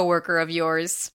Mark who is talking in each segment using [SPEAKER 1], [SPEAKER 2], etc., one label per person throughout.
[SPEAKER 1] coworker of yours.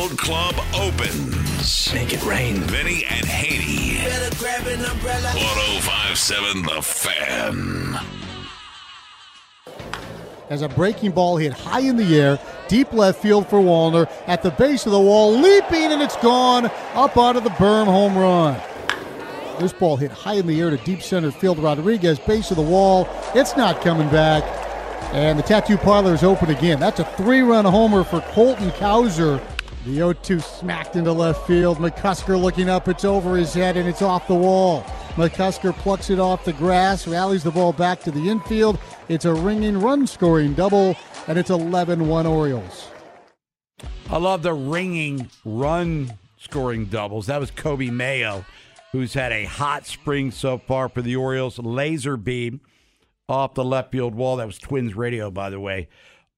[SPEAKER 2] Gold Club opens.
[SPEAKER 3] Make it rain.
[SPEAKER 2] Vinny and Haney. 1057 The Fan.
[SPEAKER 4] as a breaking ball hit high in the air, deep left field for Wallner, at the base of the wall, leaping, and it's gone up out of the berm home run. This ball hit high in the air to deep center field. Rodriguez, base of the wall. It's not coming back. And the tattoo parlor is open again. That's a three run homer for Colton Cowser. The 0 2 smacked into left field. McCusker looking up. It's over his head and it's off the wall. McCusker plucks it off the grass, rallies the ball back to the infield. It's a ringing run scoring double, and it's 11 1 Orioles.
[SPEAKER 5] I love the ringing run scoring doubles. That was Coby Mayo, who's had a hot spring so far for the Orioles. Laser beam off the left field wall. That was Twins radio, by the way,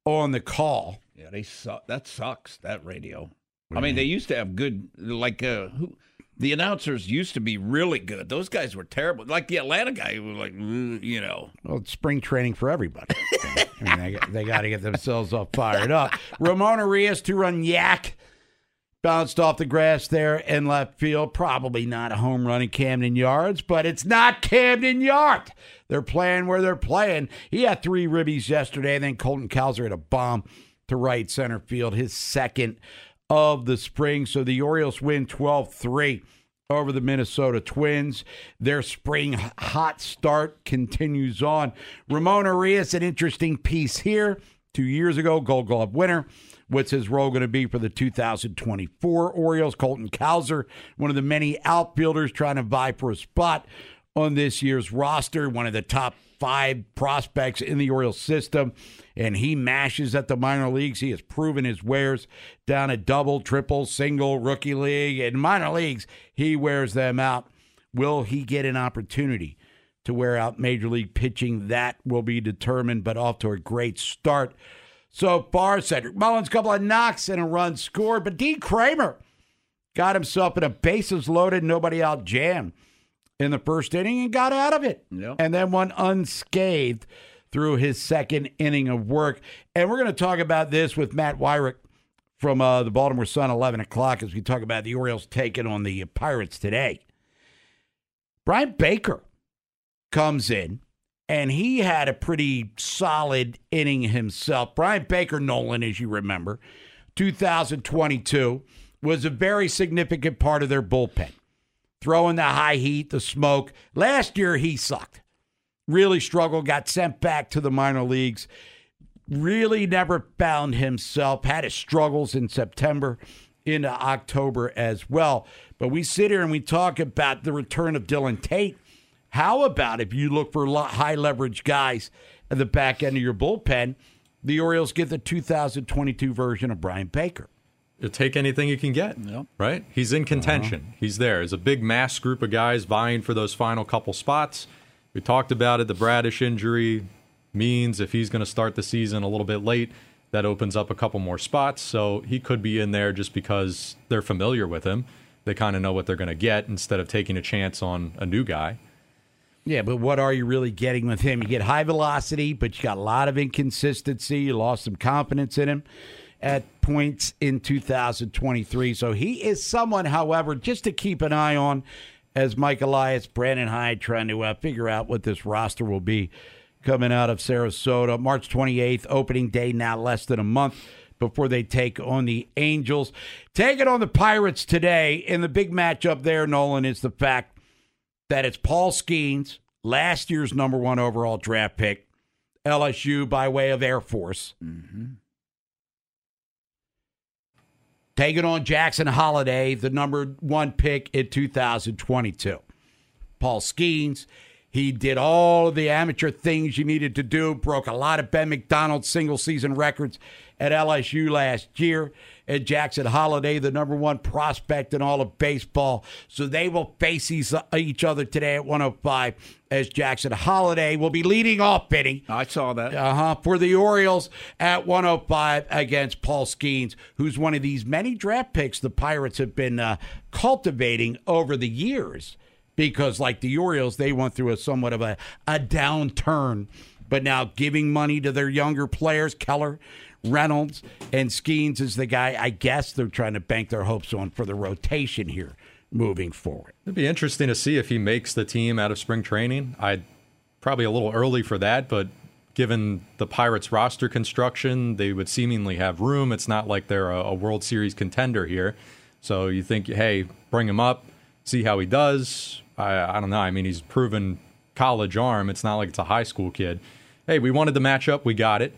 [SPEAKER 5] on the call.
[SPEAKER 6] Yeah, they suck. That sucks. That radio. I mean, they used to have good, like uh, who, the announcers used to be really good. Those guys were terrible. Like the Atlanta guy, who was like, mm, you know,
[SPEAKER 5] Well, it's spring training for everybody. I mean, they, they got to get themselves all fired up. Ramon Urias to run yak. Bounced off the grass there in left field. Probably not a home run in Camden Yards, but it's not Camden Yard. They're playing where they're playing. He had three ribbies yesterday, and then Colton Cowser had a bomb to right center field, his second of the spring. So the Orioles win 12 3 over the Minnesota Twins. Their spring hot start continues on. Ramon Urias, an interesting piece here. Two years ago, Gold Glove winner. What's his role going to be for the 2024 Orioles? Colton Cowser, one of the many outfielders trying to vie for a spot on this year's roster, one of the top five prospects in the Orioles system, and he mashes at the minor leagues. He has proven his wares down at double, triple, single, rookie league, and minor leagues. He wears them out. Will he get an opportunity to wear out major league pitching? That will be determined, but off to a great start so far. Cedric Mullins, couple of knocks and a run scored, but Dean Kremer got himself in a bases loaded, nobody out jam in the first inning and got out of it.
[SPEAKER 6] Yep.
[SPEAKER 5] And then went unscathed through his second inning of work. And we're going to talk about this with Matt Wyrick from uh, the Baltimore Sun, 11 o'clock, as we talk about the Orioles taking on the Pirates today. Bryan Baker comes in, and he had a pretty solid inning himself. Bryan Baker Nolan, as you remember, 2022 was a very significant part of their bullpen throwing the high heat, the smoke. Last year, he sucked. really struggled, got sent back to the minor leagues. Really never found himself, had his struggles in September into October as well. But we sit here and we talk about the return of Dylan Tate. How about if you look for high leverage guys at the back end of your bullpen? The Orioles get the 2022 version of Bryan Baker.
[SPEAKER 7] You take anything you can get, right? He's in contention. Uh-huh. He's there. There's a big mass group of guys vying for those final couple spots. We talked about it. The Bradish injury means if he's going to start the season a little bit late, that opens up a couple more spots. So he could be in there just because they're familiar with him. They kind of know what they're going to get instead of taking a chance on a new guy.
[SPEAKER 5] Yeah, but what are you really getting with him? You get high velocity, but you got a lot of inconsistency. You lost some confidence in him at points in 2023. So he is someone, however, just to keep an eye on as Mike Elias, Brandon Hyde trying to uh, figure out what this roster will be coming out of Sarasota. March 28th, opening day, now less than a month before they take on the Angels. Taking on the Pirates today in the big matchup there, Nolan, is the fact that it's Paul Skenes, last year's number one overall draft pick, LSU by way of Air Force. Mm-hmm. Taking on Jackson Holliday, the number one pick in 2022. Paul Skenes, he did all of the amateur things you needed to do, broke a lot of Ben McDonald single season records at LSU last year. And Jackson Holliday, the number one prospect in all of baseball. So they will face each other today at 105 as Jackson Holliday will be leading off bidding.
[SPEAKER 6] I saw that.
[SPEAKER 5] Uh huh. For the Orioles at 105 against Paul Skenes, who's one of these many draft picks the Pirates have been uh, cultivating over the years because, like the Orioles, they went through a somewhat of a, a downturn. But now giving money to their younger players, Keller, Reynolds, and Skenes is the guy I guess they're trying to bank their hopes on for the rotation here moving forward.
[SPEAKER 7] It'd be interesting to see if he makes the team out of spring training. I'd probably a little early for that, but given the Pirates roster construction, they would seemingly have room. It's not like they're a, a World Series contender here. So you think, hey, bring him up, see how he does. I, I don't know. I mean, he's proven college arm. It's not like it's a high school kid. Hey, we wanted the matchup. We got it.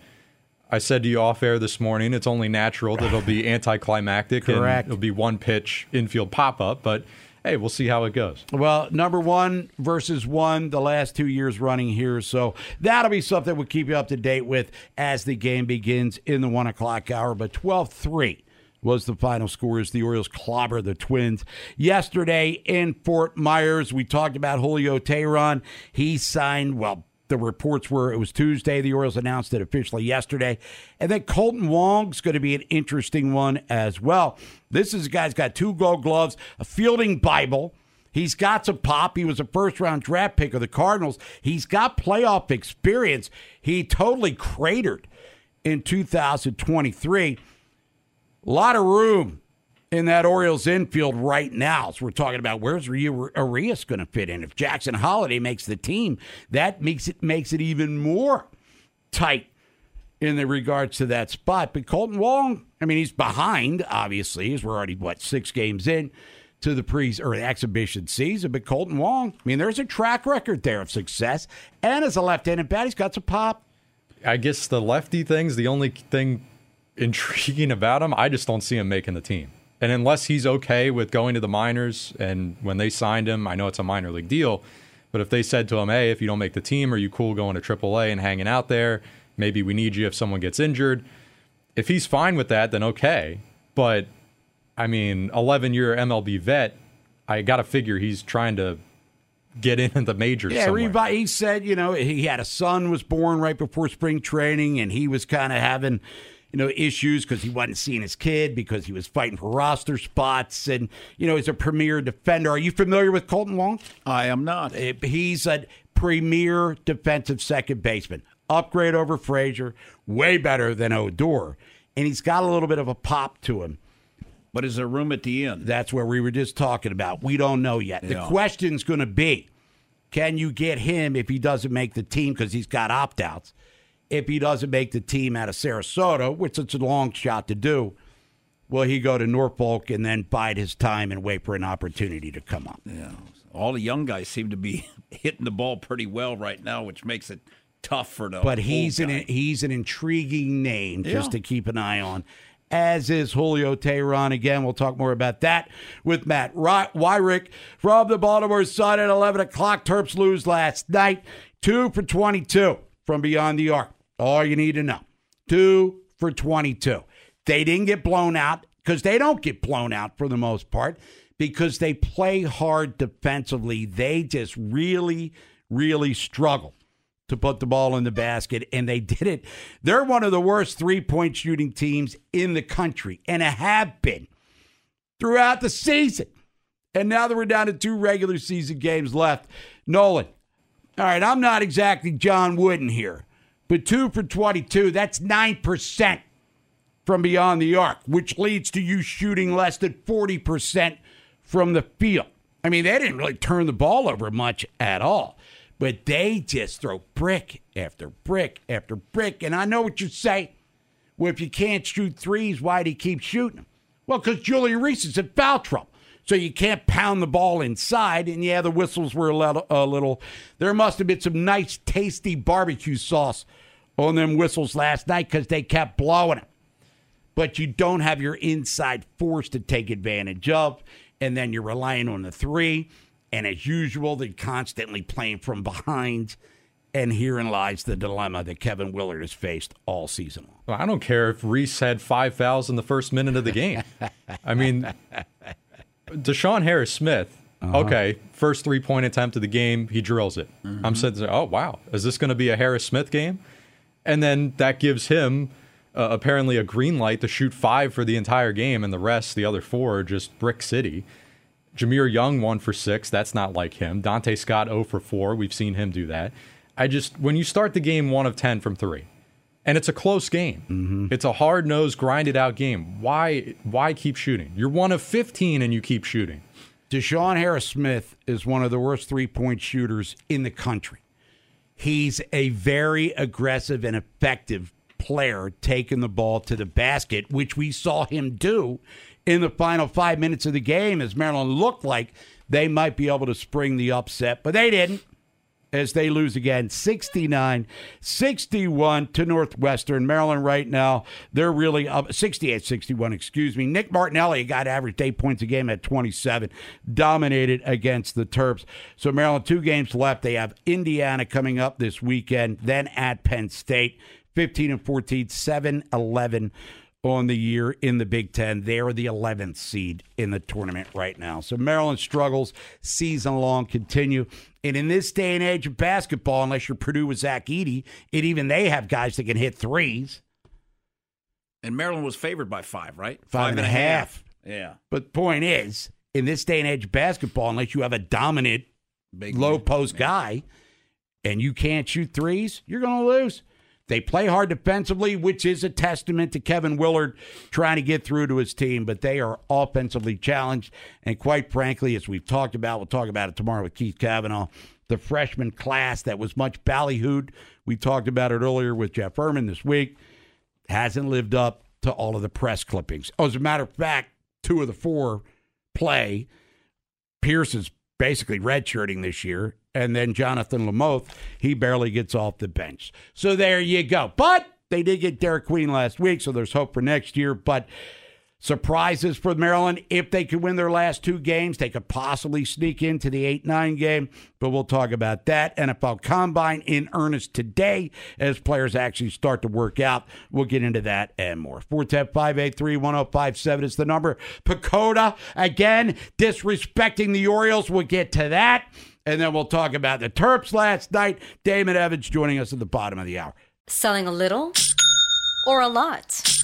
[SPEAKER 7] I said to you off air this morning, it's only natural that it'll be anticlimactic
[SPEAKER 5] Correct.
[SPEAKER 7] and it'll be one pitch infield pop up, but hey, we'll see how it goes.
[SPEAKER 5] Well, number one versus one the last two years running here. So that'll be something we'll keep you up to date with as the game begins in the one o'clock hour. But 12 3 was the final score as the Orioles clobber the Twins. Yesterday in Fort Myers, we talked about Julio Teheran. He signed, well, the reports were it was Tuesday. The Orioles announced it officially yesterday. And then Kolten Wong's going to be an interesting one as well. This is a guy's got two gold gloves, a fielding Bible. He's got some pop. He was a first round draft pick of the Cardinals. He's got playoff experience. He totally cratered in 2023. A lot of room in that Orioles infield right now. So we're talking about where's Urias going to fit in. If Jackson Holliday makes the team, that makes it makes it even more tight in the regards to that spot. But Kolten Wong, I mean, he's behind, obviously, as we're already what six games in to the pre or the exhibition season. But Kolten Wong, I mean, there's a track record there of success, and as a left-handed bat, he's got some pop.
[SPEAKER 7] I guess the lefty thing's the only thing intriguing about him. I just don't see him making the team. And unless he's okay with going to the minors, and when they signed him, I know it's a minor league deal, but if they said to him, "Hey, if you don't make the team, are you cool going to AAA and hanging out there? Maybe we need you if someone gets injured." If he's fine with that, then okay. But I mean, 11 year MLB vet, I got to figure he's trying to get in the majors.
[SPEAKER 5] Yeah,
[SPEAKER 7] somewhere.
[SPEAKER 5] he said, you know, he had a son was born right before spring training, and he was kind of having you know, issues because he wasn't seeing his kid because he was fighting for roster spots. And, you know, he's a premier defender. Are you familiar with Kolten Wong?
[SPEAKER 6] I am not.
[SPEAKER 5] Eh, he's a premier defensive second baseman. Upgrade over Frazier, way better than Odor. And he's got a little bit of a pop to him.
[SPEAKER 6] But is there room at the end?
[SPEAKER 5] That's where we were just talking about. We don't know yet. The question's going to be can you get him if he doesn't make the team because he's got opt outs? If he doesn't make the team out of Sarasota, which it's a long shot to do, will he go to Norfolk and then bide his time and wait for an opportunity to come up?
[SPEAKER 6] Yeah. All the young guys seem to be hitting the ball pretty well right now, which makes it tough for the.
[SPEAKER 5] But he's
[SPEAKER 6] old
[SPEAKER 5] an
[SPEAKER 6] guy.
[SPEAKER 5] he's an intriguing name just to keep an eye on. As is Julio Teheran. Again, we'll talk more about that with Matt Wyrick from the Baltimore Sun at 11 o'clock. Terps lose last night. Two for 22 from beyond the arc. All you need to know. Two for 22. They didn't get blown out because they don't get blown out for the most part because they play hard defensively. They just really, really struggle to put the ball in the basket, and they did it. They're one of the worst three point shooting teams in the country, and have been throughout the season. And now that we're down to two regular season games left, Nolan. All right, I'm not exactly John Wooden here, but two for 22, that's 9% from beyond the arc, which leads to you shooting less than 40% from the field. I mean, they didn't really turn the ball over much at all, but they just throw brick after brick after brick. And I know what you say. Well, if you can't shoot threes, why do you keep shooting them? Well, because Julian Reese is in foul trouble. So you can't pound the ball inside. And yeah, the whistles were a little, a little. There must have been some nice, tasty barbecue sauce on them whistles last night because they kept blowing them but you don't have your inside force to take advantage of. And then you're relying on the three. And as usual, they're constantly playing from behind. And herein lies the dilemma that Kevin Willard has faced all season long.
[SPEAKER 7] Well, I don't care if Reese had five fouls in the first minute of the game. I mean, DeShawn Harris Smith,
[SPEAKER 5] Uh-huh.
[SPEAKER 7] okay, first three point attempt of the game, he drills it.
[SPEAKER 5] Mm-hmm.
[SPEAKER 7] I'm sitting there, oh, wow, is this going to be a Harris Smith game? And then that gives him uh, apparently a green light to shoot five for the entire game, and the rest, the other four, are just Brick City. Jahmir Young, one for six. That's not like him. Donta Scott, 0 for four. We've seen him do that. I just, when you start the game one of 10 from three, and it's a close game, mm-hmm. it's a hard nosed, grinded out game. Why, why keep shooting? You're one of 15 and you keep shooting.
[SPEAKER 5] DeShawn Harris Smith is one of the worst three point shooters in the country. He's a very aggressive and effective player taking the ball to the basket, which we saw him do in the final five minutes of the game as Maryland looked like they might be able to spring the upset, but they didn't as they lose again 69 61 to Northwestern. Maryland right now, they're really up 68 61, excuse me. Nick Martinelli, got averaged eight points a game at 27, dominated against the Terps. So, Maryland, two games left. They have Indiana coming up this weekend, then at Penn State. 15 and 14, 7 11 on the year in the Big Ten. They're the 11th seed in the tournament right now. So Maryland struggles season long continue. And in this day and age of basketball, unless you're Purdue with Zach Edey, and even they have guys that can hit threes.
[SPEAKER 6] And Maryland was favored by five, right?
[SPEAKER 5] Five and a half.
[SPEAKER 6] Yeah.
[SPEAKER 5] But the point is, in this day and age of basketball, unless you have a dominant
[SPEAKER 6] Big
[SPEAKER 5] low
[SPEAKER 6] man.
[SPEAKER 5] post guy and you can't shoot threes, you're going to lose. They play hard defensively, which is a testament to Kevin Willard trying to get through to his team, but they are offensively challenged. And quite frankly, as we've talked about, we'll talk about it tomorrow with Keith Kavanaugh, the freshman class that was much ballyhooed. We talked about it earlier with Jeff Furman this week, hasn't lived up to all of the press clippings. Oh, as a matter of fact, two of the four play. Pierce is basically redshirting this year. And then Jonathan Lamothe, he barely gets off the bench. So there you go. But they did get Derek Queen last week, so there's hope for next year. But surprises for Maryland. If they could win their last two games, they could possibly sneak into the 8 9 game. But we'll talk about that. NFL Combine in earnest today as players actually start to work out. We'll get into that and more. 410 583 1057 is the number. PECOTA, again, disrespecting the Orioles. We'll get to that. And then we'll talk about the Terps last night. Damon Evans joining us at the bottom of the hour.
[SPEAKER 1] Selling a little or a lot?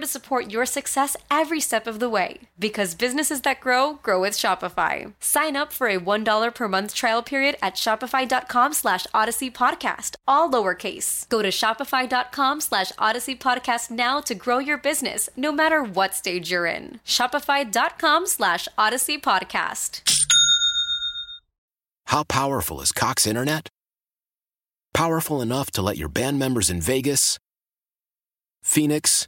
[SPEAKER 1] to support your success every step of the way. Because businesses that grow, grow with Shopify. Sign up for a $1 per month trial period at shopify.com slash odyssey podcast, all lowercase. Go to shopify.com slash odyssey podcast now to grow your business, no matter what stage you're in. Shopify.com slash odyssey podcast.
[SPEAKER 8] How powerful is Cox Internet? Powerful enough to let your band members in Vegas, Phoenix,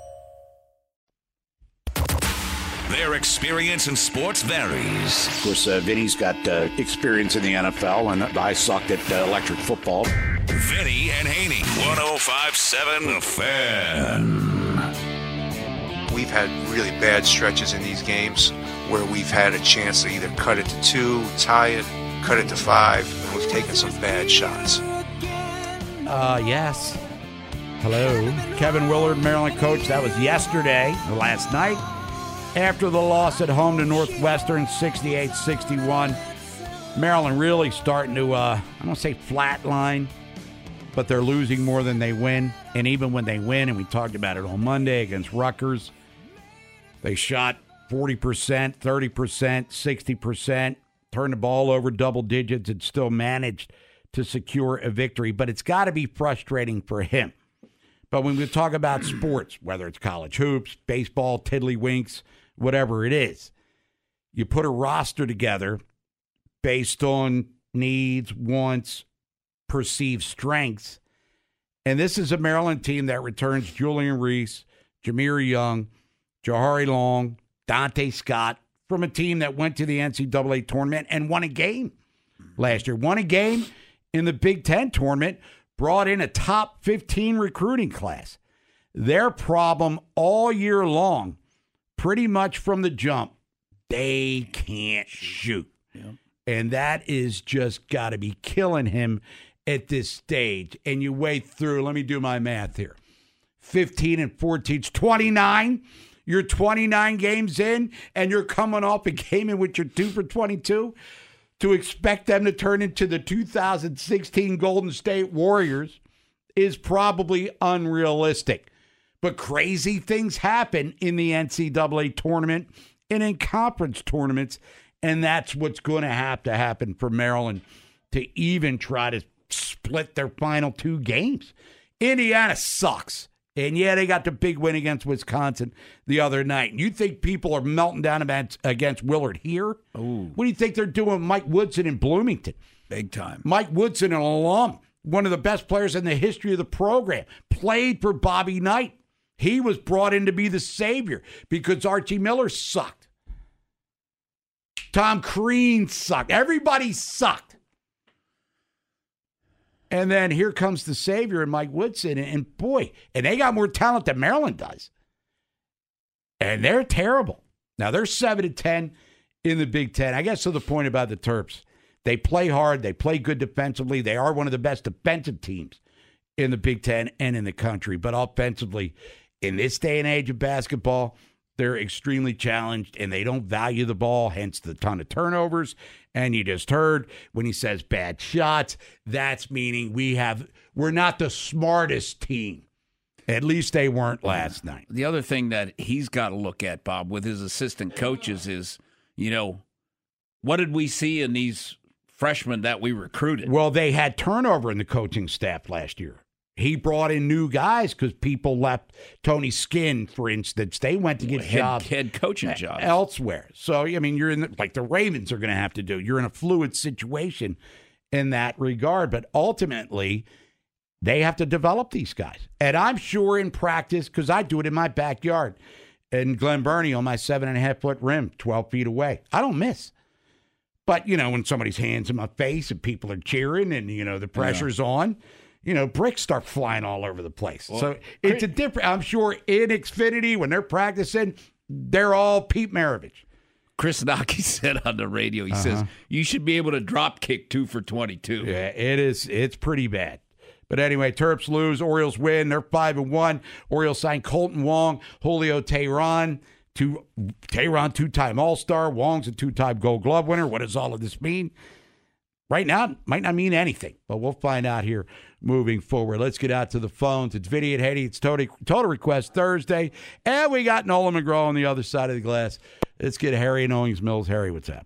[SPEAKER 2] Their experience in sports varies.
[SPEAKER 9] Of course, uh, Vinny's got uh, experience in the NFL, and I sucked at uh, electric football.
[SPEAKER 2] Vinny and Haney, 1057 The Fan.
[SPEAKER 10] We've had really bad stretches in these games where we've had a chance to either cut it to two, tie it, cut it to five, and we've taken some bad shots.
[SPEAKER 5] Uh, yes. Hello. Kevin Willard, Maryland coach. That was yesterday, or last night, after the loss at home to Northwestern 68 61. Maryland really starting to, uh, I don't say flatline, but they're losing more than they win. And even when they win, and we talked about it on Monday against Rutgers, they shot 40%, 30%, 60%, turned the ball over double digits, and still managed to secure a victory. But it's got to be frustrating for him. But when we talk about sports, whether it's college hoops, baseball, tiddlywinks, whatever it is, you put a roster together based on needs, wants, perceived strengths. And this is a Maryland team that returns Julian Reese, Jahmir Young, Jahari Long, Donta Scott from a team that went to the NCAA tournament and won a game last year. Won a game in the Big Ten tournament, brought in a top 15 recruiting class. Their problem all year long, pretty much from the jump, they can't shoot. And that is just got to be killing him at this stage. And you wait through, let me do my math here 15 and 14, 29. You're 29 games in, and you're coming off a game in which you're two for 22. To expect them to turn into the 2016 Golden State Warriors is probably unrealistic. But crazy things happen in the NCAA tournament and in conference tournaments. And that's what's going to have to happen for Maryland to even try to split their final two games. Indiana sucks. And yeah, they got the big win against Wisconsin the other night. You think people are melting down against, against Willard here?
[SPEAKER 6] Ooh.
[SPEAKER 5] What do you think they're doing with Mike Woodson in Bloomington?
[SPEAKER 6] Big time.
[SPEAKER 5] Mike Woodson, an alum, one of the best players in the history of the program, played for Bobby Knight. He was brought in to be the savior because Archie Miller sucked. Tom Crean sucked. Everybody sucked. And then here comes the savior and Mike Woodson. And boy, and they got more talent than Maryland does. And they're terrible. Now they're 7 to 10 in the Big Ten. I guess to the point about the Terps. They play hard, they play good defensively. They are one of the best defensive teams in the Big Ten and in the country. But offensively, in this day and age of basketball, They're extremely challenged and they don't value the ball, hence the ton of turnovers. And you just heard when he says bad shots, that's meaning we have we're not the smartest team. At least they weren't last night.
[SPEAKER 6] The other thing that he's got to look at, Bob, with his assistant coaches is, you know, what did we see in these freshmen that we recruited?
[SPEAKER 5] Well, they had turnover in the coaching staff last year. He brought in new guys because people left. Tony Skinn, for instance, they went to get
[SPEAKER 6] head,
[SPEAKER 5] jobs,
[SPEAKER 6] head coaching jobs
[SPEAKER 5] elsewhere. So, I mean, you're in the, like the Ravens are going to have to do. You're in a fluid situation in that regard, but ultimately, they have to develop these guys. And I'm sure in practice, because I do it in my backyard in Glen Burnie on my seven and a half foot rim, 12 feet away. I don't miss. But, you know, when somebody's hands in my face and people are cheering and, you know, the pressure's yeah. on, you know, bricks start flying all over the place. Well, so it's a different, I'm sure in Xfinity, when they're practicing, they're all Pete Maravich.
[SPEAKER 6] Chris Knoche said on the radio, he uh-huh. says, you should be able to drop kick two for 22.
[SPEAKER 5] Yeah, it is. It's pretty bad. But anyway, Terps lose, Orioles win. They're five and one. Orioles signed Kolten Wong, Julio Teheran, two Teheran two-time All-Star. Wong's a two-time Gold Glove winner. What does all of this mean? Right now, might not mean anything, but we'll find out here moving forward. Let's get out to the phones. It's Vinny and Haney. It's Total, Total Request Thursday. And we got Nolan McGraw on the other side of the glass. Let's get Harry and Owings Mills. Harry, what's up?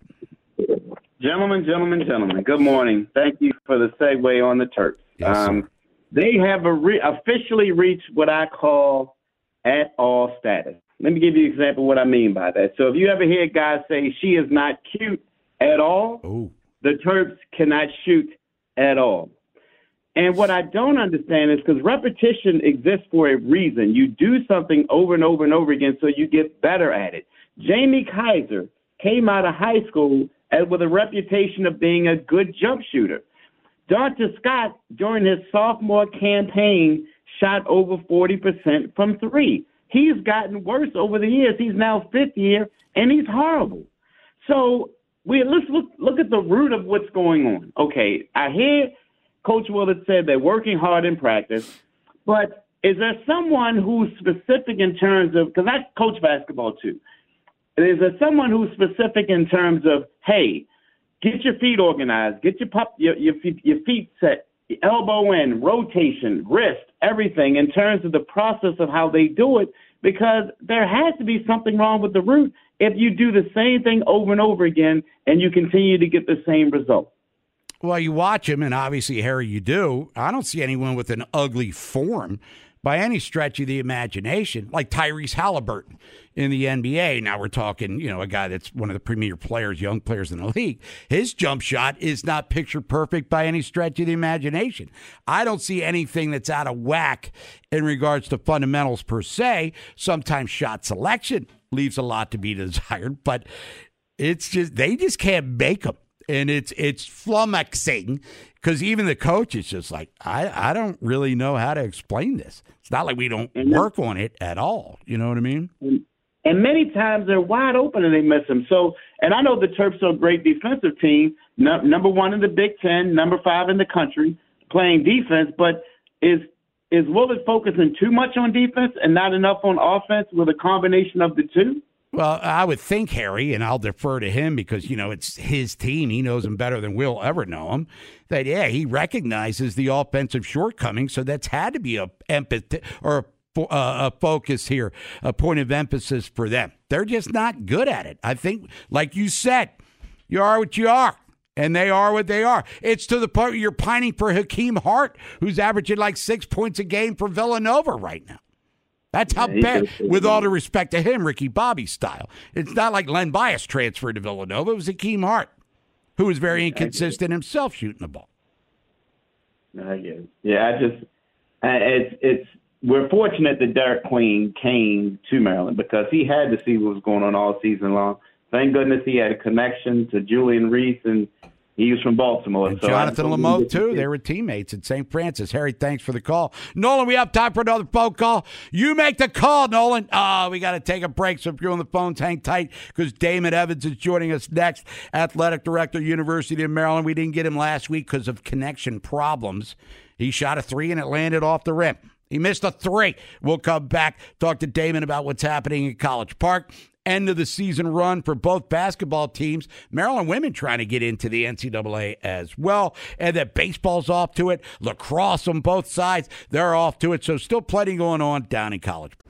[SPEAKER 11] Gentlemen, gentlemen, gentlemen, good morning. Thank you for the segue on the Terps.
[SPEAKER 5] Yes,
[SPEAKER 11] um, they have re- officially reached what I call at all status. Let me give you an example of what I mean by that. So if you ever hear guys say she is not cute at all,
[SPEAKER 5] Ooh.
[SPEAKER 11] The Terps cannot shoot at all. And what I don't understand is because repetition exists for a reason. You do something over and over and over again so you get better at it. Jamie Kaiser came out of high school with a reputation of being a good jump shooter. Donta Scott, during his sophomore campaign, shot over 40% from three. He's gotten worse over the years. He's now fifth year, and he's horrible. So we let's look look at the root of what's going on. Okay, I hear Coach Willard said they're working hard in practice, but is there someone who's specific in terms of because I coach basketball too? Is there someone who's specific in terms of hey, Get your feet organized. Get your pop, your your your feet set. Elbow in, rotation, wrist, everything in terms of the process of how they do it. Because there has to be something wrong with the root if you do the same thing over and over again and you continue to get the same result.
[SPEAKER 5] Well, you watch him, and obviously, Harry, you do. I don't see anyone with an ugly form by any stretch of the imagination, like Tyrese Haliburton in the NBA. Now we're talking, you know, a guy that's one of the premier players, young players in the league. His jump shot is not picture perfect by any stretch of the imagination. I don't see anything that's out of whack in regards to fundamentals per se. Sometimes shot selection leaves a lot to be desired, but it's just they just can't make them and it's it's flummoxing because even the coach is just like I, I don't really know how to explain this. It's not like we don't work on it at all. You know what i mean?
[SPEAKER 11] And many times they're wide open and they miss them so and i know the terps are a great defensive team. No, number one in the big ten number five in the country playing defense but is is Willard focusing too much on defense and not enough on offense with a combination of the two
[SPEAKER 5] well, I would think Harry, and I'll defer to him because you know it's his team. He knows him better than we'll ever know him. That yeah, he recognizes the offensive shortcomings, so that's had to be a empathy or a, uh, a focus here, a point of emphasis for them. They're just not good at it. I think, like you said, you are what you are. And they are what they are. It's to the point where you're pining for Hakim Hart, who's averaging like six points a game for Villanova right now. That's how yeah, bad, with all due respect to him, Ricky Bobby style. It's not like Len Bias transferred to Villanova. It was Hakim Hart, who was very inconsistent himself shooting the ball.
[SPEAKER 11] I guess. Yeah, I just, it's, it's, we're fortunate that Derek Queen came to Maryland because he had to see what was going on all season long. Thank goodness he had a connection to Julian Reese and he was from Baltimore.
[SPEAKER 5] And
[SPEAKER 11] so
[SPEAKER 5] Jonathan Lamote, too. They were teammates at St. Francis. Harry, thanks for the call. Nolan, we have time for another phone call. You make the call, Nolan. Oh, we got to take a break. So if you're on the phones, hang tight because Damon Evans is joining us next. Athletic Director, University of Maryland. We didn't get him last week because of connection problems. He shot a three and it landed off the rim. He missed a three. We'll come back, talk to Damon about what's happening in College Park end of the season run for both basketball teams. Maryland women trying to get into the NCAA as well. And that baseball's off to it. Lacrosse on both sides, they're off to it. So still plenty going on down in college.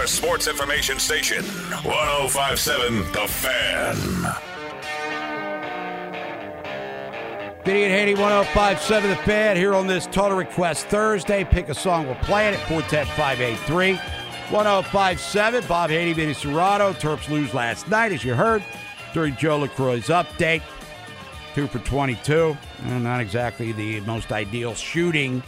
[SPEAKER 2] Your sports information station, 1057 The Fan.
[SPEAKER 5] Vinny and Haney, 1057 The Fan, here on this Total Request Thursday. Pick a song, we'll play it at 410 1057. Bob Haney, Vinny Cerrato. Terps lose last night, as you heard, during Joe LaCroix's update. Two for 22. Uh, not exactly the most ideal shooting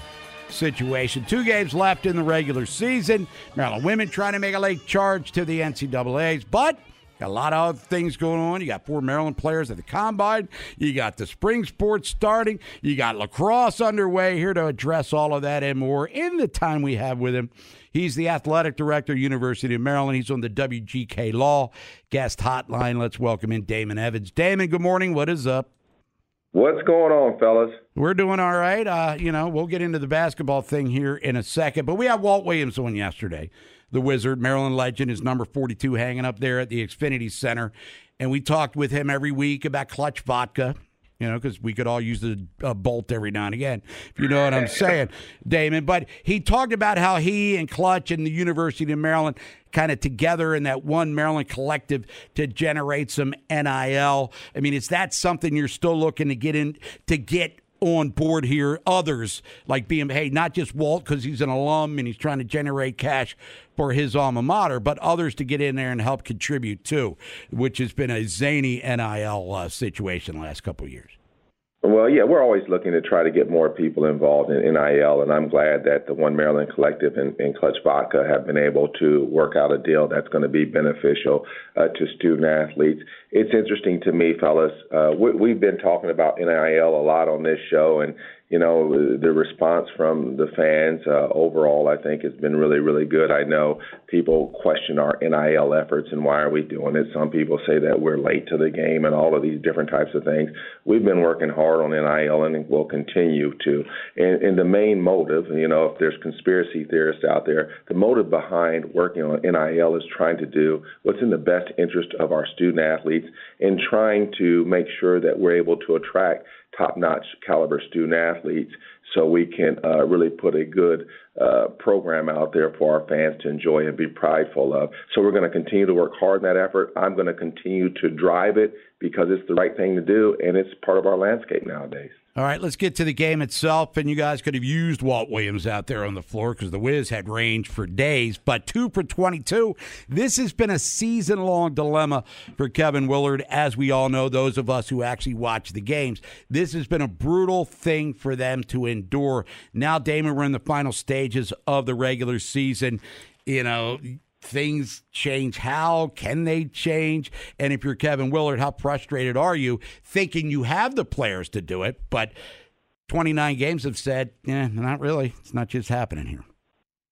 [SPEAKER 5] situation. Two games left in the regular season. Maryland women trying to make a late charge to the NCAAs, but a lot of things going on. You got four Maryland players at the combine. You got the spring sports starting. You got lacrosse underway. Here to address all of that and more in the time we have with him. He's the athletic director, University of Maryland. He's on the WGK Law guest hotline. Let's welcome in Damon Evans. Damon, good morning. What is up?
[SPEAKER 12] What's going on, fellas?
[SPEAKER 5] We're doing all right. Uh, you know, we'll get into the basketball thing here in a second, but we had Walt Williams on yesterday, the Wizard, Maryland legend, is number 42 hanging up there at the Xfinity Center. And we talked with him every week about clutch vodka, you know, because we could all use the a, bolt every now and again, if you know what I'm saying, Damon. But he talked about how he and Clutch and the University of Maryland kind of together in that one Maryland collective to generate some NIL. I mean, is that something you're still looking to get in to get on board here? Others like being, hey, not just Walt because he's an alum and he's trying to generate cash for his alma mater, but others to get in there and help contribute too, which has been a zany NIL uh, situation the last couple years.
[SPEAKER 12] Well, yeah, we're always looking to try to get more people involved in NIL, and I'm glad that the One Maryland Collective and, and Clutch Vodka have been able to work out a deal that's going to be beneficial uh, to student athletes. It's interesting to me, fellas. Uh, we, we've been talking about NIL a lot on this show, and you know, the response from the fans uh, overall, I think, has been really, really good. I know people question our NIL efforts and why are we doing it. Some people say that we're late to the game and all of these different types of things. We've been working hard on NIL and we'll continue to. And, and the main motive, you know, if there's conspiracy theorists out there, the motive behind working on NIL is trying to do what's in the best interest of our student athletes and trying to make sure that we're able to attract top notch caliber student athletes so we can uh, really put a good uh, program out there for our fans to enjoy and be prideful of. So we're going to continue to work hard in that effort. I'm going to continue to drive it because it's the right thing to do, and it's part of our landscape nowadays.
[SPEAKER 5] All right, let's get to the game itself. And you guys could have used Walt Williams out there on the floor because the Wiz had range for days. But two for 22. This has been a season long dilemma for Kevin Willard, as we all know, those of us who actually watch the games. This has been a brutal thing for them to endure. Now, Damon, we're in the final stages of the regular season. You know, things change. How can they change? And if you're Kevin Willard, how frustrated are you thinking you have the players to do it? But 29 games have said, yeah, not really. It's not just happening here.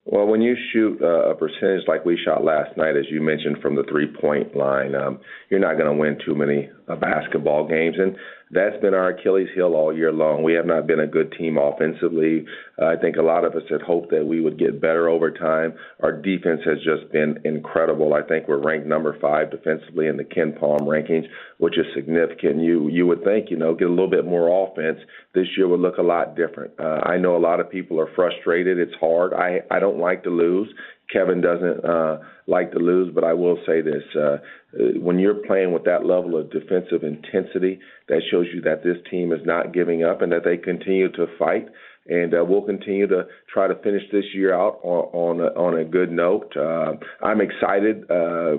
[SPEAKER 12] Well, when you shoot uh, a percentage like we shot last night, as you mentioned from the three point line, um, you're not going to win too many uh, basketball games. And that's been our Achilles heel all year long. We have not been a good team offensively. Uh, I think a lot of us had hoped that we would get better over time. Our defense has just been incredible. I think we're ranked number five defensively in the KenPom rankings, which is significant. You you would think you know get a little bit more offense this year would look a lot different. Uh, I know a lot of people are frustrated. It's hard. I I don't like to lose. Kevin doesn't uh, like to lose, but I will say this: uh, when you're playing with that level of defensive intensity, that shows you that this team is not giving up and that they continue to fight. And uh, we'll continue to try to finish this year out on on a, on a good note. Uh, I'm excited uh,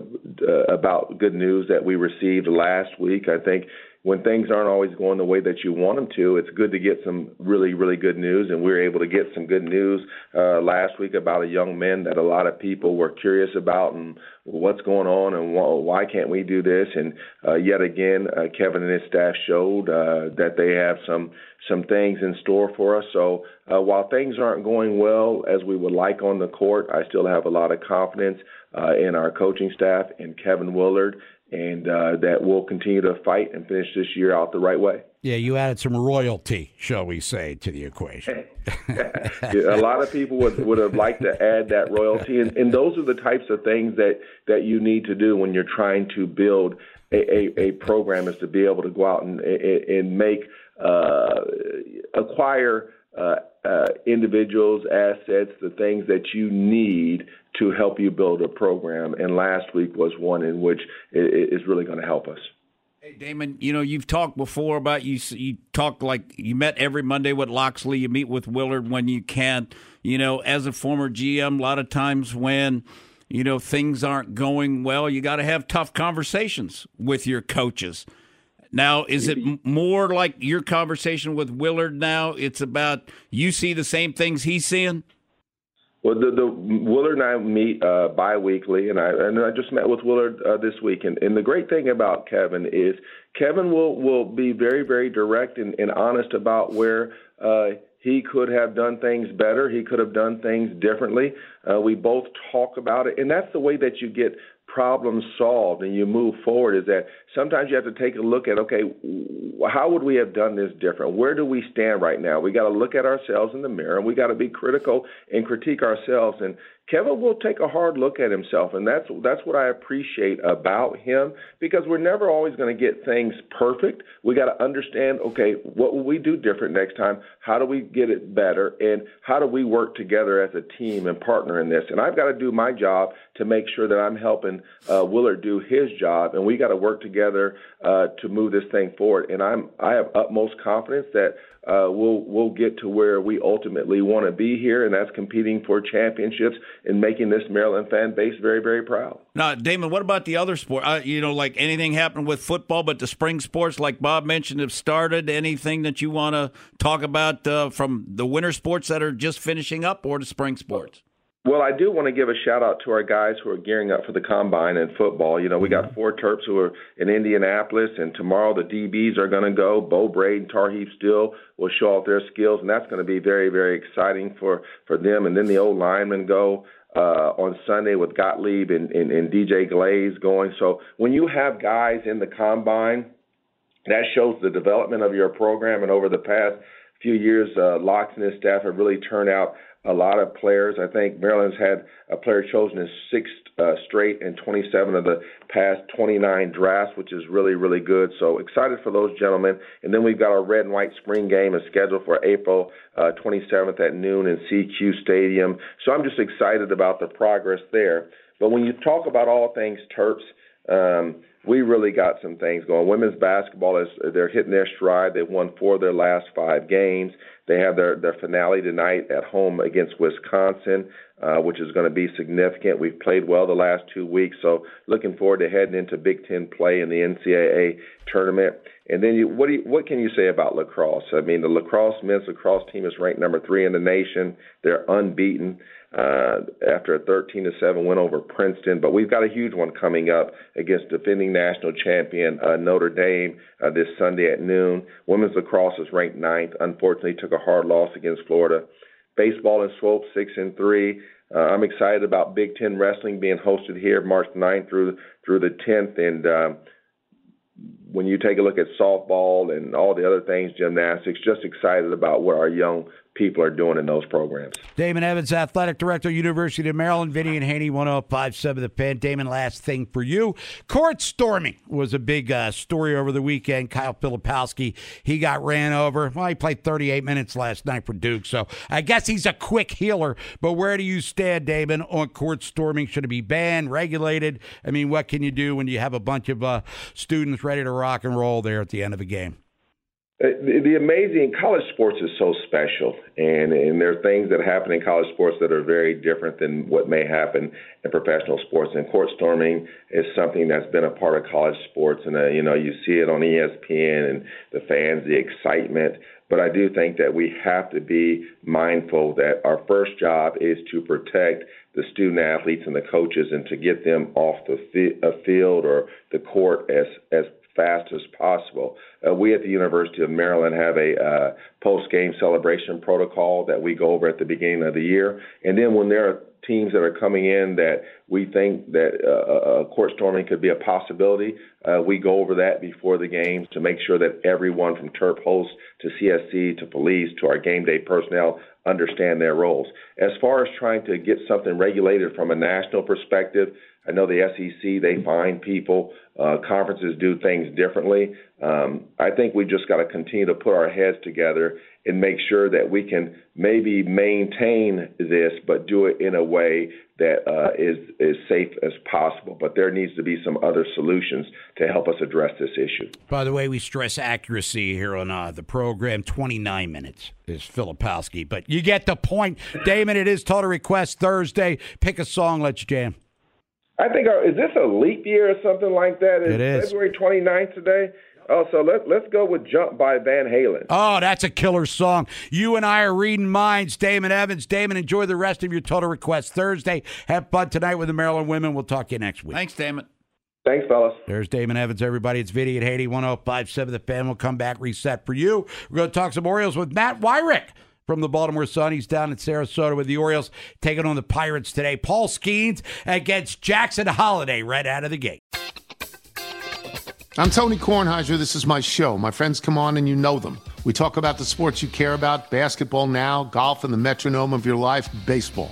[SPEAKER 12] about good news that we received last week. I think when things aren't always going the way that you want them to, it's good to get some really, really good news. And we were able to get some good news uh, last week about a young man that a lot of people were curious about and what's going on and why can't we do this. And uh, yet again, uh, Kevin and his staff showed uh, that they have some some things in store for us. So uh, while things aren't going well as we would like on the court, I still have a lot of confidence uh, in our coaching staff and Kevin Willard and uh, that we'll continue to fight and finish this year out the right way.
[SPEAKER 5] Yeah, you added some royalty, shall we say, to the equation.
[SPEAKER 12] a lot of people would, would have liked to add that royalty, and, and those are the types of things that, that you need to do when you're trying to build a, a, a program is to be able to go out and, and make uh, acquire uh, uh, individuals, assets, the things that you need to help you build a program. And last week was one in which it is really going to help us.
[SPEAKER 6] Hey Damon, you know you've talked before about you. You talk like you met every Monday with Locksley. You meet with Willard when you can. You know, as a former GM, a lot of times when you know things aren't going well, you got to have tough conversations with your coaches. Now, is it more like your conversation with Willard now? It's about you see the same things he's seeing?
[SPEAKER 12] Well, the, the Willard and I meet uh, biweekly, and I and I just met with Willard uh, this week. And, and the great thing about Kevin is Kevin will will be very very direct and, and honest about where uh, he could have done things better. He could have done things differently. Uh, we both talk about it, and that's the way that you get problems solved and you move forward is that sometimes you have to take a look at okay how would we have done this different where do we stand right now we got to look at ourselves in the mirror and we got to be critical and critique ourselves and Kevin will take a hard look at himself, and that's that's what I appreciate about him because we're never always going to get things perfect. We got to understand, okay, what will we do different next time? How do we get it better, and how do we work together as a team and partner in this? And I've got to do my job to make sure that I'm helping uh, Willard do his job, and we got to work together uh, to move this thing forward. And I'm I have utmost confidence that uh, we'll we'll get to where we ultimately want to be here, and that's competing for championships and making this Maryland fan base very very proud.
[SPEAKER 6] Now, Damon, what about the other sport? Uh, you know, like anything happened with football, but the spring sports, like Bob mentioned, have started. Anything that you want to talk about uh, from the winter sports that are just finishing up, or the spring sports?
[SPEAKER 12] Well, I do want to give a shout out to our guys who are gearing up for the combine in football. You know, we got four Terps who are in Indianapolis, and tomorrow the DBs are going to go. Bo Braden, Tarheeb Still will show off their skills, and that's going to be very, very exciting for for them. And then the old linemen go uh, on Sunday with Gottlieb and, and, and DJ Glaze going. So when you have guys in the combine, that shows the development of your program. And over the past few years, uh, Locks and his staff have really turned out a lot of players. I think Maryland's had a player chosen in six uh, straight and 27 of the past 29 drafts, which is really, really good. So excited for those gentlemen. And then we've got our red and white spring game is scheduled for April uh, 27th at noon in SECU Stadium. So I'm just excited about the progress there. But when you talk about all things Terps, um, we really got some things going. Women's basketball is they're hitting their stride. They've won four of their last five games. They have their their finale tonight at home against Wisconsin, uh, which is going to be significant. We've played well the last two weeks, so looking forward to heading into Big Ten play in the NCAA tournament. And then, you, what do you, what can you say about lacrosse? I mean, the lacrosse men's lacrosse team is ranked number three in the nation. They're unbeaten uh, after a 13 to 7 win over Princeton. But we've got a huge one coming up against defending national champion uh, Notre Dame uh, this Sunday at noon. Women's lacrosse is ranked ninth. Unfortunately, took a hard loss against Florida. Baseball and Swope six and three. Uh, I'm excited about Big Ten wrestling being hosted here March 9th through through the 10th, and uh, when you take a look at softball and all the other things, gymnastics, just excited about what our young people are doing in those programs.
[SPEAKER 5] Damon Evans, Athletic Director, University of Maryland, Vinny and Haney, 1057 The Fan. Damon, last thing for you. Court storming was a big uh, story over the weekend. Kyle Filipowski, he got ran over. Well, he played 38 minutes last night for Duke, so I guess he's a quick healer. But where do you stand, Damon, on court storming? Should it be banned, regulated? I mean, what can you do when you have a bunch of uh, students ready to rock and roll there at the end of a game?
[SPEAKER 12] Uh, the, amazing college sports is so special, and and there are things that happen in college sports that are very different than what may happen in professional sports. And court storming is something that's been a part of college sports, and uh, you know you see it on ESPN and the fans, the excitement. But I do think that we have to be mindful that our first job is to protect the student athletes and the coaches, and to get them off the field or the court as as fast as possible. Uh, we at the University of Maryland have a uh, post game celebration protocol that we go over at the beginning of the year. And then when there are teams that are coming in that we think that uh, court storming could be a possibility, uh, we go over that before the games to make sure that everyone from Terp hosts to CSC to police to our game day personnel understand their roles. As far as trying to get something regulated from a national perspective, I know the SEC they find people. Uh, conferences do things differently. Um, I think we just got to continue to put our heads together and make sure that we can maybe maintain this, but do it in a way that uh, is is safe as possible. But there needs to be some other solutions to help us address this issue.
[SPEAKER 5] By the way, we stress accuracy here on uh, the program. Twenty nine minutes is Filipowski, but you get the point, Damon. It is Total Request Thursday. Pick a song. Let's jam.
[SPEAKER 12] I think, uh, is this a leap year or something like that?
[SPEAKER 5] Is it is.
[SPEAKER 12] February 29th today? Oh, so let, let's go with Jump by Van Halen.
[SPEAKER 5] Oh, that's a killer song. You and I are reading minds. Damon Evans. Damon, enjoy the rest of your Total Request Thursday. Have fun tonight with the Maryland women. We'll talk to you next week.
[SPEAKER 6] Thanks, Damon.
[SPEAKER 12] Thanks, fellas.
[SPEAKER 5] There's Damon Evans, everybody. It's Vinny at Haney, 1057. The fan will come back, reset for you. We're going to talk some Orioles with Matt Weyrich from the Baltimore Sun. He's down in Sarasota with the Orioles, taking on the Pirates today. Paul Skenes against Jackson Holliday right out of the gate.
[SPEAKER 13] I'm Tony Kornheiser. This is my show. My friends come on and you know them. We talk about the sports you care about basketball now, golf, and the metronome of your life, baseball.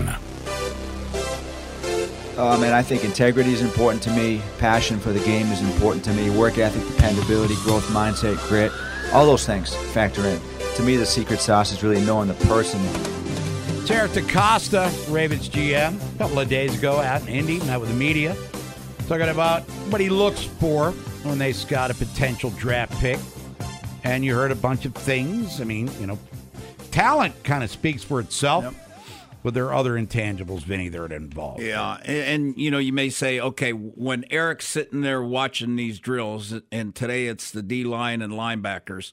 [SPEAKER 14] Uh, man, I think integrity is important to me. Passion for the game is important to me. Work ethic, dependability, growth mindset, grit, all those things factor in. To me, the secret sauce is really knowing the person.
[SPEAKER 5] Eric DeCosta, Ravens GM, a couple of days ago out in Indy, met with the media, talking about what he looks for when they scout a potential draft pick. And you heard a bunch of things. I mean, you know, talent kind of speaks for itself. Yep but there are other intangibles, Vinny, that are involved.
[SPEAKER 6] Yeah, and, and, you know, you may say, okay, when Eric's sitting there watching these drills, and today it's the D line and linebackers,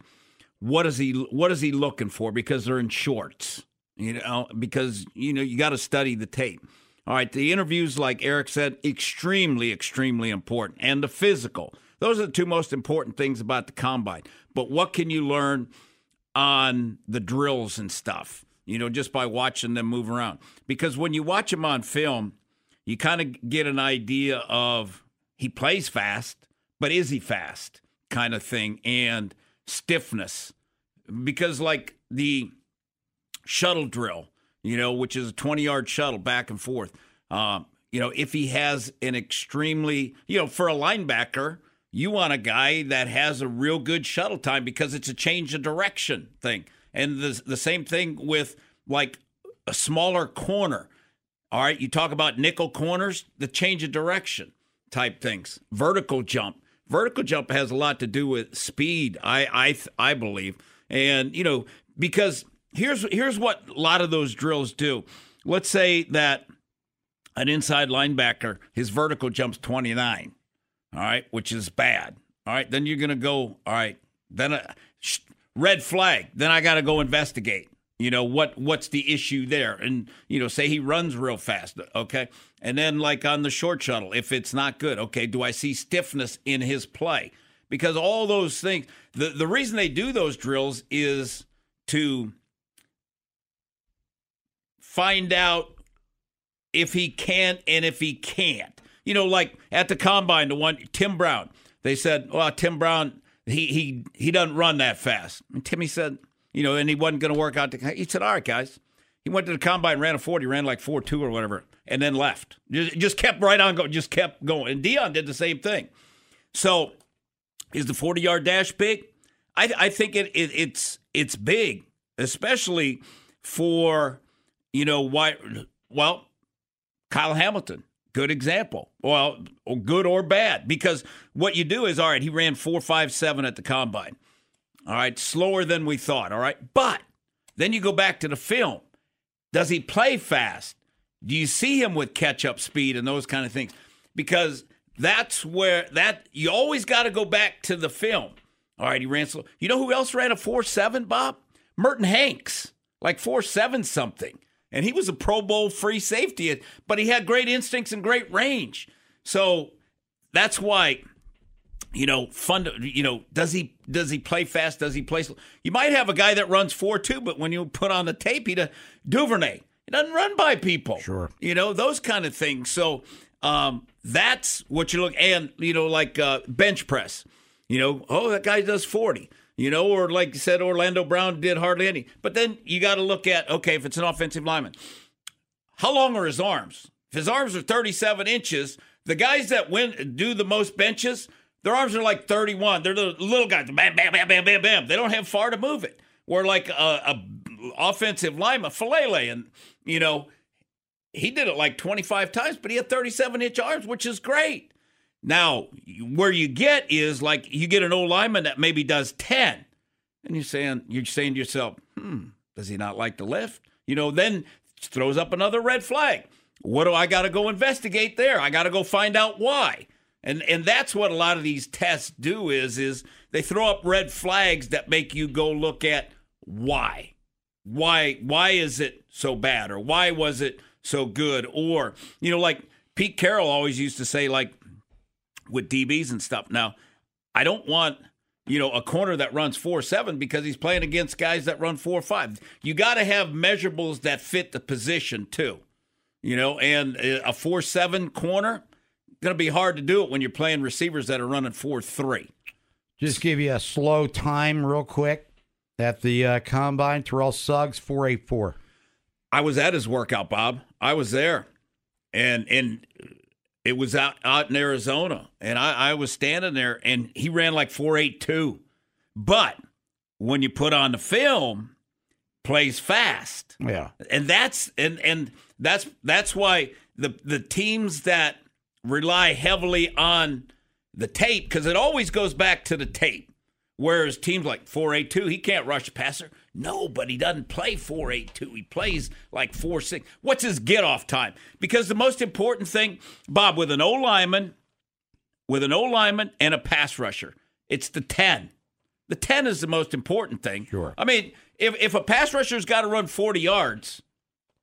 [SPEAKER 6] what is he? What is he looking for? Because they're in shorts, you know. Because you know you got to study the tape. All right, the interviews, like Eric said, extremely, extremely important, and the physical. Those are the two most important things about the combine. But what can you learn on the drills and stuff? You know, just by watching them move around. Because when you watch them on film, you kind of get an idea of he plays fast, but is he fast kind of thing, and stiffness. Because, like the shuttle drill, you know, which is a 20 yard shuttle back and forth, um, you know, if he has an extremely, you know, for a linebacker, you want a guy that has a real good shuttle time because it's a change of direction thing. And the, the same thing with like a smaller corner. All right, you talk about nickel corners, the change of direction type things. Vertical jump. Vertical jump has a lot to do with speed, I I I believe. And you know, because here's here's what a lot of those drills do. Let's say that an inside linebacker, his vertical jumps 29 all right, which is bad. All right, then you're going to go, all right, then a sh- red flag. Then I got to go investigate. You know what what's the issue there? And you know, say he runs real fast, okay? And then like on the short shuttle, if it's not good, okay, do I see stiffness in his play? Because all those things, the the reason they do those drills is to find out if he can and if he can't you know, like at the combine, the one Tim Brown, they said, well, Tim Brown, he he he doesn't run that fast. And Timmy said, you know, and he wasn't going to work out. The, he said, all right, guys. He went to the combine, ran a 40, ran like 4 2 or whatever, and then left. Just, just kept right on going, just kept going. And Deion did the same thing. So is the 40 yard dash big? I, I think it, it, it's it's big, especially for, you know, why, well, Kyle Hamilton. Good example. Well, good or bad, because what you do is all right. He ran four five seven at the combine. All right, slower than we thought. All right, but then you go back to the film. Does he play fast? Do you see him with catch up speed and those kind of things? Because that's where that you always got to go back to the film. All right, he ran slow. You know who else ran a four seven? Bob Merton Hanks, like four seven something and he was a Pro Bowl free safety, but he had great instincts and great range. So that's why, you know, fun. You know, does he does he play fast? Does he play? Slow? You might have a guy that runs four two, but when you put on the tape, he does Duvernay. He doesn't run by people.
[SPEAKER 5] Sure,
[SPEAKER 6] you know those kind of things. So um, that's what you look and you know like uh, bench press. You know, oh that guy does forty you know, or like you said, Orlando Brown did hardly any. But then you got to look at okay, if it's an offensive lineman, how long are his arms? If his arms are 37 inches, the guys that win do the most benches, their arms are like 31. They're the little guys, bam, bam, bam, bam, bam, bam. They don't have far to move it. Where like a, a offensive lineman, Faalele, and you know, he did it like 25 times, but he had 37 inch arms, which is great. Now, where you get is like you get an old lineman that maybe does 10. And you're saying you're saying to yourself, hmm, does he not like to lift? You know, then throws up another red flag. What do I got to go investigate there? I got to go find out why. And and that's what a lot of these tests do is is they throw up red flags that make you go look at why. Why why is it so bad or why was it so good or you know like Pete Carroll always used to say like with DBs and stuff. Now, I don't want you know a corner that runs four seven because he's playing against guys that run four five. You got to have measurables that fit the position too. You know, and a four seven corner going to be hard to do it when you're playing receivers that are running four three.
[SPEAKER 5] Just give you a slow time real quick at the uh, combine. Terrell Suggs four eight four.
[SPEAKER 6] I was at his workout, Bob. I was there, and and it was out out in Arizona, and I, I was standing there, and he ran like four eight two, but when you put on the film, plays fast.
[SPEAKER 5] Yeah,
[SPEAKER 6] and that's and and that's that's why the the teams that rely heavily on the tape because it always goes back to the tape. Whereas teams like 482, he can't rush a passer. No, but he doesn't play 482. He plays like 4-6. What's his get off time? Because the most important thing, Bob, with an O lineman, with an O lineman and a pass rusher, it's the 10. The 10 is the most important thing.
[SPEAKER 5] Sure.
[SPEAKER 6] I mean, if, if a pass rusher's got to run 40 yards,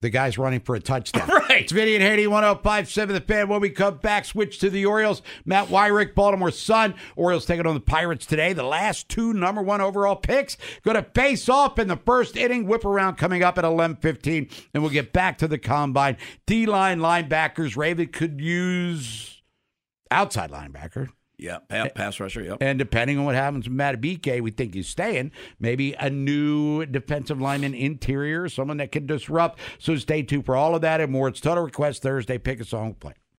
[SPEAKER 5] The guy's running for a touchdown.
[SPEAKER 6] Right.
[SPEAKER 5] It's Vinny and Haney, 1057 The Fan. When we come back, switch to the Orioles. Matt Weyrich, Baltimore Sun. Orioles taking on the Pirates today. The last two number one overall picks going to face off in the first inning. Whip around coming up at 11:15, and we'll get back to the combine. D-line linebackers. Raven could use outside linebacker.
[SPEAKER 6] Yeah, pa- pass rusher. Yep.
[SPEAKER 5] And depending on what happens with Madubuike, we think he's staying. Maybe a new defensive lineman interior, someone that can disrupt. So stay tuned for all of that and more. It's Total Request Thursday. Pick a song, play.